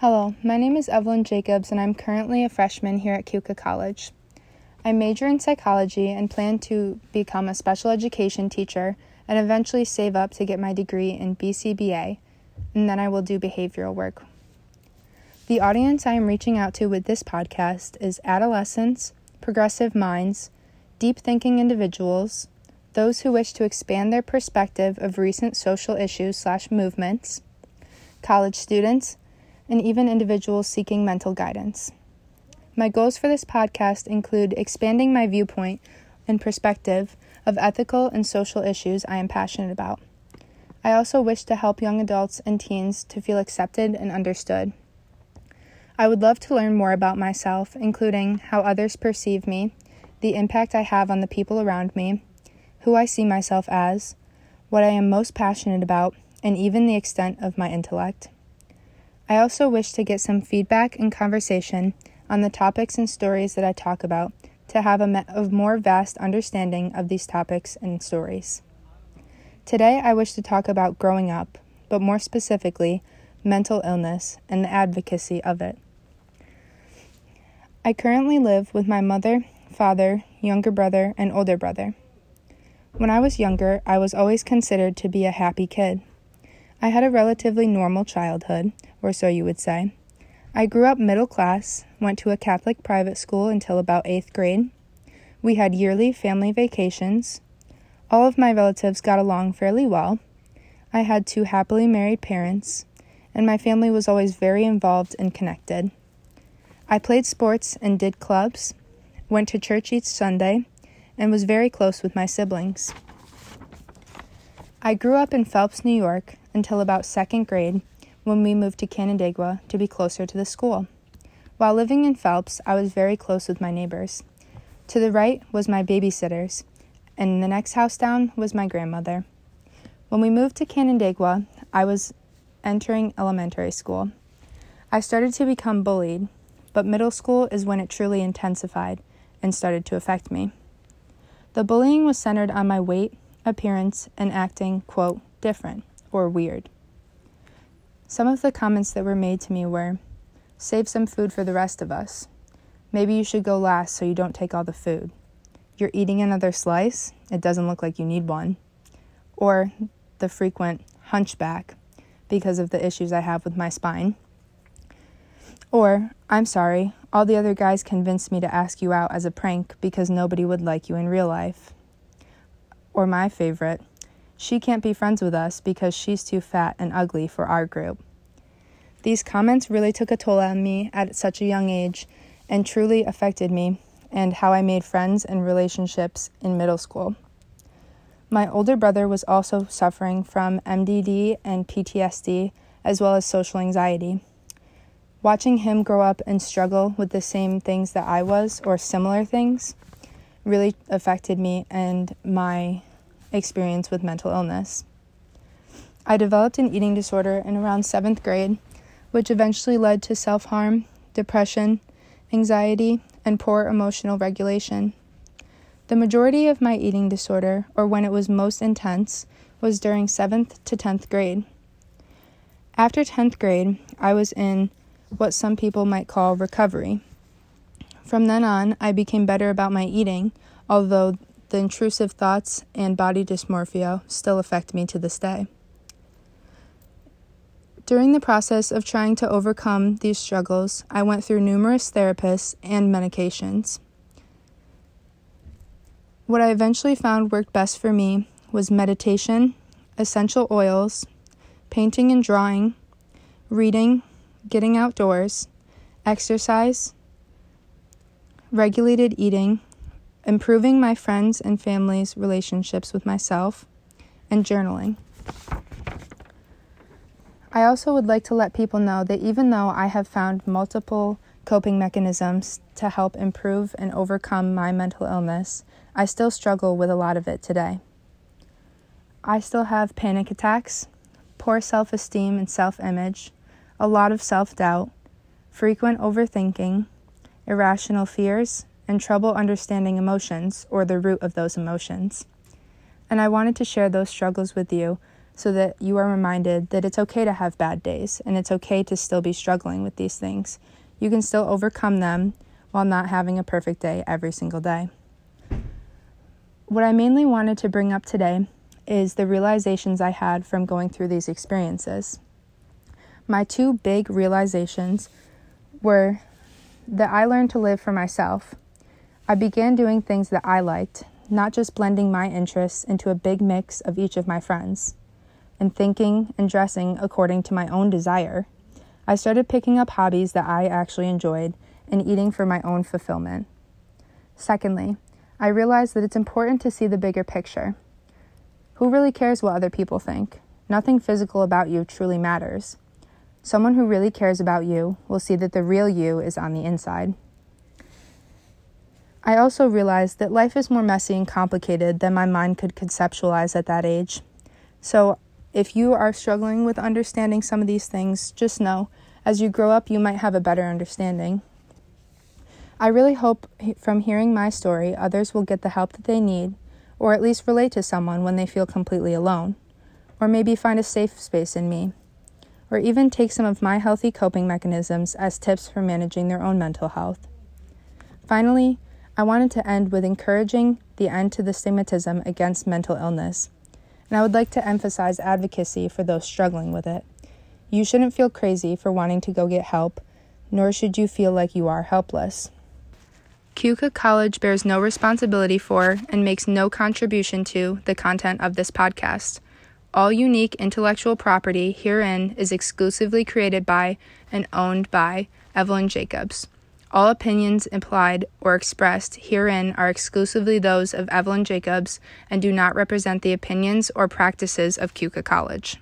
Hello, my name is Evelyn Jacobs, and I'm currently a freshman here at Keuka College. I major in psychology and plan to become a special education teacher and eventually save up to get my degree in BCBA, and then I will do behavioral work. The audience I am reaching out to with this podcast is adolescents, progressive minds, deep thinking individuals, those who wish to expand their perspective of recent social issues slash movements, college students, and even individuals seeking mental guidance. My goals for this podcast include expanding my viewpoint and perspective of ethical and social issues I am passionate about. I also wish to help young adults and teens to feel accepted and understood. I would love to learn more about myself, including how others perceive me, the impact I have on the people around me, who I see myself as, what I am most passionate about, and even the extent of my intellect. I also wish to get some feedback and conversation on the topics and stories that I talk about to have a, me- a more vast understanding of these topics and stories. Today, I wish to talk about growing up, but more specifically, mental illness and the advocacy of it. I currently live with my mother, father, younger brother, and older brother. When I was younger, I was always considered to be a happy kid. I had a relatively normal childhood, or so you would say. I grew up middle class, went to a Catholic private school until about eighth grade. We had yearly family vacations. All of my relatives got along fairly well. I had two happily married parents, and my family was always very involved and connected. I played sports and did clubs, went to church each Sunday, and was very close with my siblings. I grew up in Phelps, New York until about second grade when we moved to Canandaigua to be closer to the school. While living in Phelps, I was very close with my neighbors. To the right was my babysitters, and the next house down was my grandmother. When we moved to Canandaigua, I was entering elementary school. I started to become bullied, but middle school is when it truly intensified and started to affect me. The bullying was centered on my weight, appearance, and acting, quote, different or weird. Some of the comments that were made to me were Save some food for the rest of us. Maybe you should go last so you don't take all the food. You're eating another slice? It doesn't look like you need one. Or the frequent hunchback because of the issues I have with my spine. Or, I'm sorry, all the other guys convinced me to ask you out as a prank because nobody would like you in real life. Or my favorite, she can't be friends with us because she's too fat and ugly for our group. These comments really took a toll on me at such a young age and truly affected me and how I made friends and relationships in middle school. My older brother was also suffering from MDD and PTSD as well as social anxiety. Watching him grow up and struggle with the same things that I was or similar things really affected me and my experience with mental illness. I developed an eating disorder in around seventh grade, which eventually led to self harm, depression, anxiety, and poor emotional regulation. The majority of my eating disorder, or when it was most intense, was during 7th to 10th grade. After 10th grade, I was in what some people might call recovery. From then on, I became better about my eating, although the intrusive thoughts and body dysmorphia still affect me to this day. During the process of trying to overcome these struggles, I went through numerous therapists and medications. What I eventually found worked best for me was meditation, essential oils, painting and drawing, reading, getting outdoors, exercise, regulated eating, improving my friends' and family's relationships with myself, and journaling. I also would like to let people know that even though I have found multiple coping mechanisms to help improve and overcome my mental illness, I still struggle with a lot of it today. I still have panic attacks, poor self esteem and self image, a lot of self doubt, frequent overthinking, irrational fears, and trouble understanding emotions or the root of those emotions. And I wanted to share those struggles with you so that you are reminded that it's okay to have bad days and it's okay to still be struggling with these things. You can still overcome them while not having a perfect day every single day. What I mainly wanted to bring up today is the realizations I had from going through these experiences. My two big realizations were that I learned to live for myself. I began doing things that I liked, not just blending my interests into a big mix of each of my friends and thinking and dressing according to my own desire, I started picking up hobbies that I actually enjoyed and eating for my own fulfillment. Secondly, I realized that it's important to see the bigger picture. Who really cares what other people think? Nothing physical about you truly matters. Someone who really cares about you will see that the real you is on the inside. I also realized that life is more messy and complicated than my mind could conceptualize at that age. So if you are struggling with understanding some of these things, just know as you grow up, you might have a better understanding. I really hope from hearing my story, others will get the help that they need, or at least relate to someone when they feel completely alone, or maybe find a safe space in me, or even take some of my healthy coping mechanisms as tips for managing their own mental health. Finally, I wanted to end with encouraging the end to the stigmatism against mental illness and I would like to emphasize advocacy for those struggling with it. You shouldn't feel crazy for wanting to go get help, nor should you feel like you are helpless. Keuka College bears no responsibility for and makes no contribution to the content of this podcast. All unique intellectual property herein is exclusively created by and owned by Evelyn Jacobs. All opinions implied or expressed herein are exclusively those of Evelyn Jacobs and do not represent the opinions or practices of Keuka College.